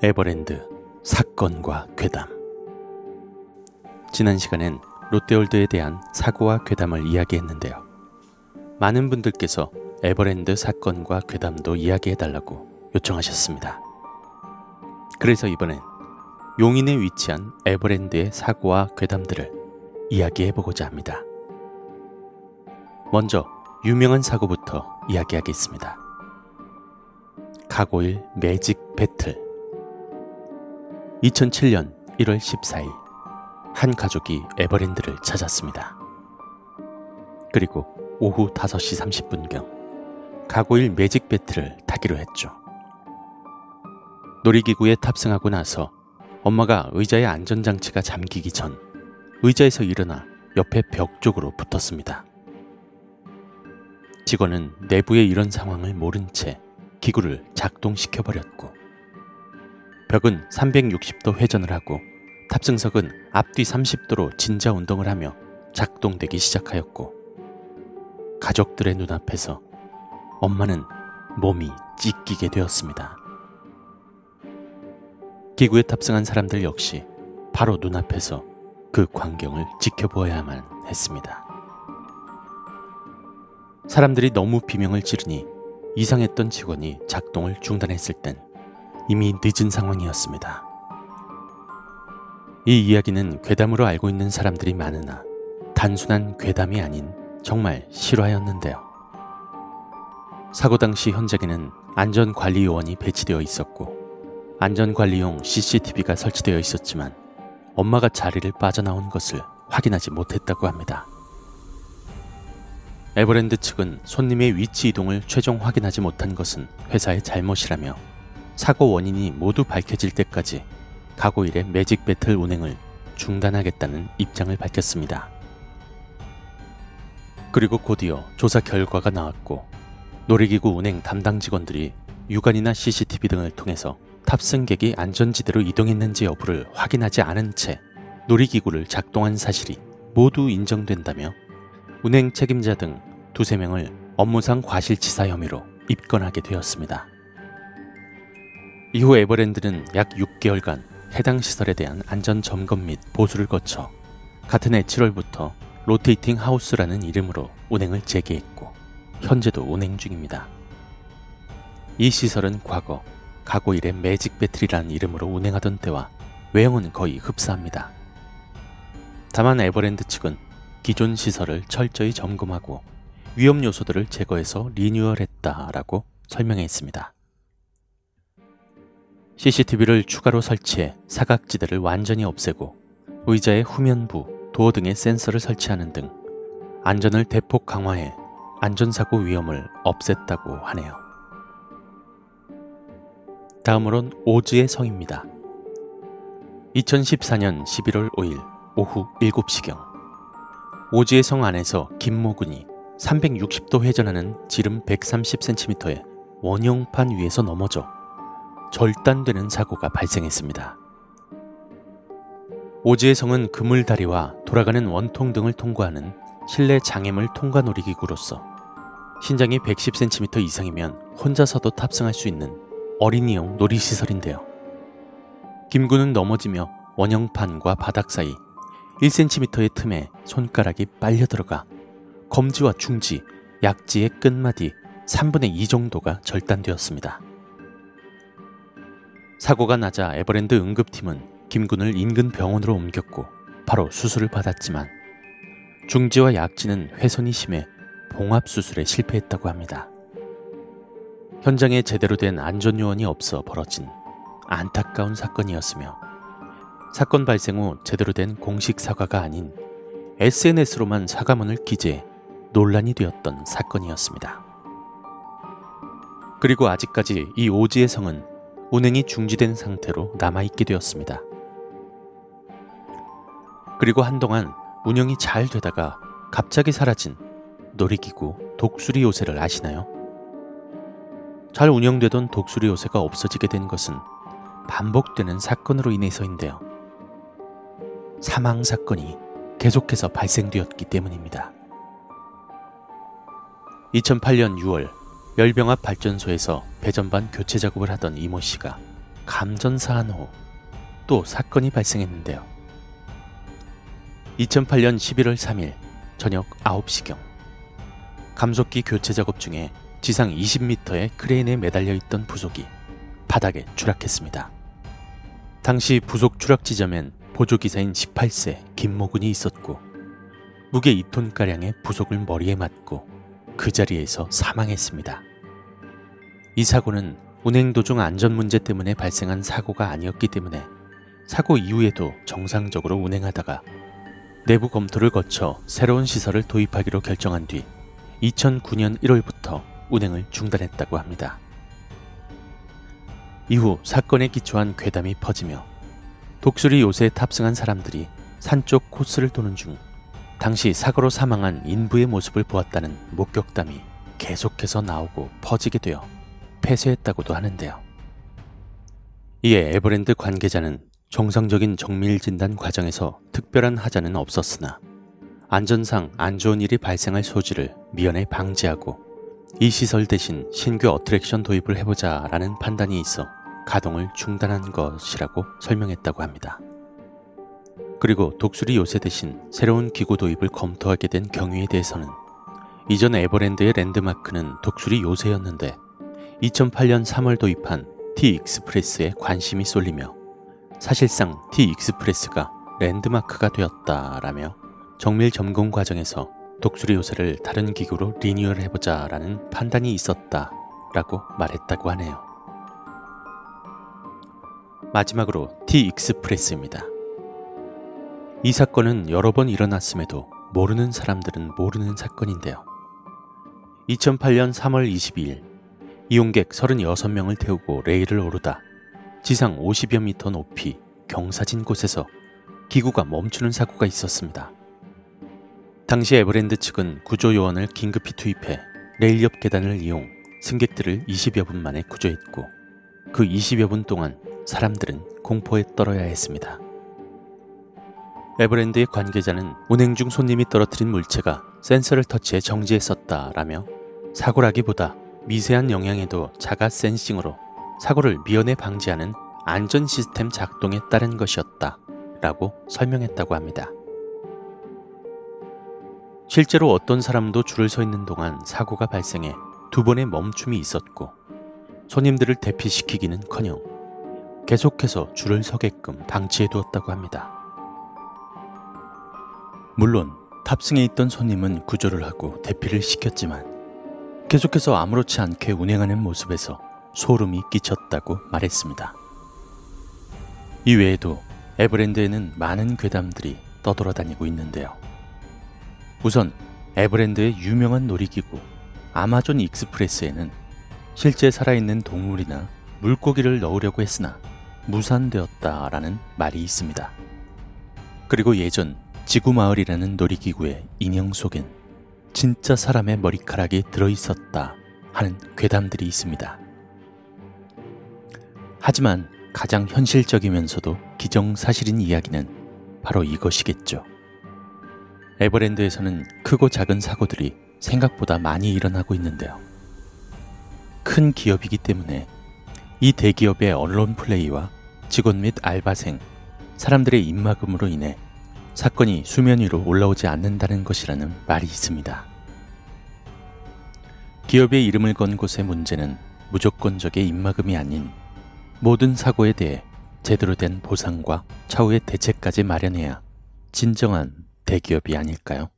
에버랜드 사건과 괴담 지난 시간엔 롯데월드에 대한 사고와 괴담을 이야기했는데요. 많은 분들께서 에버랜드 사건과 괴담도 이야기해달라고 요청하셨습니다. 그래서 이번엔 용인에 위치한 에버랜드의 사고와 괴담들을 이야기해보고자 합니다. 먼저 유명한 사고부터 이야기하겠습니다. 가고일 매직 배틀 2007년 1월 14일 한 가족이 에버랜드를 찾았습니다. 그리고 오후 5시 30분경 가고일 매직 배틀을 타기로 했죠. 놀이기구에 탑승하고 나서 엄마가 의자의 안전장치가 잠기기 전 의자에서 일어나 옆에 벽 쪽으로 붙었습니다. 직원은 내부의 이런 상황을 모른 채 기구를 작동시켜버렸고 벽은 360도 회전을 하고 탑승석은 앞뒤 30도로 진자 운동을 하며 작동되기 시작하였고 가족들의 눈앞에서 엄마는 몸이 찢기게 되었습니다. 기구에 탑승한 사람들 역시 바로 눈앞에서 그 광경을 지켜보아야만 했습니다. 사람들이 너무 비명을 지르니 이상했던 직원이 작동을 중단했을 땐 이미 늦은 상황이었습니다. 이 이야기는 괴담으로 알고 있는 사람들이 많으나 단순한 괴담이 아닌 정말 실화였는데요. 사고 당시 현장에는 안전관리 요원이 배치되어 있었고 안전관리용 CCTV가 설치되어 있었지만 엄마가 자리를 빠져나온 것을 확인하지 못했다고 합니다. 에버랜드 측은 손님의 위치 이동을 최종 확인하지 못한 것은 회사의 잘못이라며 사고 원인이 모두 밝혀질 때까지 가고일의 매직 배틀 운행을 중단하겠다는 입장을 밝혔습니다. 그리고 곧이어 조사 결과가 나왔고 놀이기구 운행 담당 직원들이 육안이나 CCTV 등을 통해서 탑승객이 안전지대로 이동했는지 여부를 확인하지 않은 채 놀이기구를 작동한 사실이 모두 인정된다며 운행 책임자 등 두세 명을 업무상 과실치사 혐의로 입건하게 되었습니다. 이후 에버랜드는 약 6개월간 해당 시설에 대한 안전 점검 및 보수를 거쳐 같은 해 7월부터 로테이팅 하우스라는 이름으로 운행을 재개했고 현재도 운행 중입니다. 이 시설은 과거 가고일의 매직 배틀이라는 이름으로 운행하던 때와 외형은 거의 흡사합니다. 다만 에버랜드 측은 기존 시설을 철저히 점검하고 위험 요소들을 제거해서 리뉴얼했다라고 설명했습니다. CCTV를 추가로 설치해 사각지대를 완전히 없애고 의자의 후면부, 도어 등의 센서를 설치하는 등 안전을 대폭 강화해 안전사고 위험을 없앴다고 하네요. 다음으론 오즈의 성입니다. 2014년 11월 5일 오후 7시경 오즈의 성 안에서 김모군이 360도 회전하는 지름 130cm의 원형판 위에서 넘어져 절단되는 사고가 발생했습니다. 오지의 성은 그물다리와 돌아가는 원통 등을 통과하는 실내 장애물 통과 놀이기구로서 신장이 110cm 이상이면 혼자서도 탑승할 수 있는 어린이용 놀이시설인데요. 김군은 넘어지며 원형판과 바닥 사이 1cm의 틈에 손가락이 빨려 들어가 검지와 중지, 약지의 끝마디 3분의 2 정도가 절단되었습니다. 사고가 나자 에버랜드 응급팀은 김군을 인근 병원으로 옮겼고 바로 수술을 받았지만 중지와 약지는 훼손이 심해 봉합 수술에 실패했다고 합니다. 현장에 제대로 된 안전 요원이 없어 벌어진 안타까운 사건이었으며 사건 발생 후 제대로 된 공식 사과가 아닌 SNS로만 사과문을 기재해 논란이 되었던 사건이었습니다. 그리고 아직까지 이 오지의 성은 운행이 중지된 상태로 남아있게 되었습니다. 그리고 한동안 운영이 잘 되다가 갑자기 사라진 놀이기구 독수리 요새를 아시나요? 잘 운영되던 독수리 요새가 없어지게 된 것은 반복되는 사건으로 인해서인데요. 사망 사건이 계속해서 발생되었기 때문입니다. 2008년 6월 열병합 발전소에서 배전반 교체 작업을 하던 이모 씨가 감전사한 후 또 사건이 발생했는데요. 2008년 11월 3일 저녁 9시경 감속기 교체 작업 중에 지상 20m의 크레인에 매달려 있던 부속이 바닥에 추락했습니다. 당시 부속 추락 지점엔 보조기사인 18세 김모근이 있었고 무게 2톤가량의 부속을 머리에 맞고 그 자리에서 사망했습니다. 이 사고는 운행 도중 안전 문제 때문에 발생한 사고가 아니었기 때문에 사고 이후에도 정상적으로 운행하다가 내부 검토를 거쳐 새로운 시설을 도입하기로 결정한 뒤 2009년 1월부터 운행을 중단했다고 합니다. 이후 사건에 기초한 괴담이 퍼지며 독수리 요새에 탑승한 사람들이 산쪽 코스를 도는 중 당시 사고로 사망한 인부의 모습을 보았다는 목격담이 계속해서 나오고 퍼지게 되어 폐쇄했다고도 하는데요. 이에 에버랜드 관계자는 정상적인 정밀 진단 과정에서 특별한 하자는 없었으나 안전상 안 좋은 일이 발생할 소지를 미연에 방지하고 이 시설 대신 신규 어트랙션 도입을 해보자 라는 판단이 있어 가동을 중단한 것이라고 설명했다고 합니다. 그리고 독수리 요새 대신 새로운 기구 도입을 검토하게 된 경위에 대해서는 이전 에버랜드의 랜드마크는 독수리 요새였는데 2008년 3월 도입한 T Express에 관심이 쏠리며 사실상 T Express가 랜드마크가 되었다라며 정밀 점검 과정에서 독수리 요새를 다른 기구로 리뉴얼 해보자 라는 판단이 있었다 라고 말했다고 하네요. 마지막으로 T Express입니다. 이 사건은 여러 번 일어났음에도 모르는 사람들은 모르는 사건인데요. 2008년 3월 22일 이용객 36명을 태우고 레일을 오르다 지상 50여 미터 높이 경사진 곳에서 기구가 멈추는 사고가 있었습니다. 당시 에버랜드 측은 구조 요원을 긴급히 투입해 레일 옆 계단을 이용 승객들을 20여 분 만에 구조했고 그 20여 분 동안 사람들은 공포에 떨어야 했습니다. 에버랜드의 관계자는 운행 중 손님이 떨어뜨린 물체가 센서를 터치해 정지했었다라며 사고라기보다 미세한 영향에도 자가 센싱으로 사고를 미연에 방지하는 안전 시스템 작동에 따른 것이었다 라고 설명했다고 합니다. 실제로 어떤 사람도 줄을 서 있는 동안 사고가 발생해 두 번의 멈춤이 있었고 손님들을 대피시키기는 커녕 계속해서 줄을 서게끔 방치해 두었다고 합니다. 물론 탑승해 있던 손님은 구조를 하고 대피를 시켰지만 계속해서 아무렇지 않게 운행하는 모습에서 소름이 끼쳤다고 말했습니다. 이외에도 에버랜드에는 많은 괴담들이 떠돌아다니고 있는데요. 우선 에버랜드의 유명한 놀이기구 아마존 익스프레스에는 실제 살아있는 동물이나 물고기를 넣으려고 했으나 무산되었다라는 말이 있습니다. 그리고 예전 지구마을이라는 놀이기구의 인형 속엔 진짜 사람의 머리카락이 들어있었다 하는 괴담들이 있습니다. 하지만 가장 현실적이면서도 기정사실인 이야기는 바로 이것이겠죠. 에버랜드에서는 크고 작은 사고들이 생각보다 많이 일어나고 있는데요. 큰 기업이기 때문에 이 대기업의 언론 플레이와 직원 및 알바생, 사람들의 입막음으로 인해 사건이 수면 위로 올라오지 않는다는 것이라는 말이 있습니다. 기업의 이름을 건 곳의 문제는 무조건적의 입막음이 아닌 모든 사고에 대해 제대로 된 보상과 차후의 대책까지 마련해야 진정한 대기업이 아닐까요?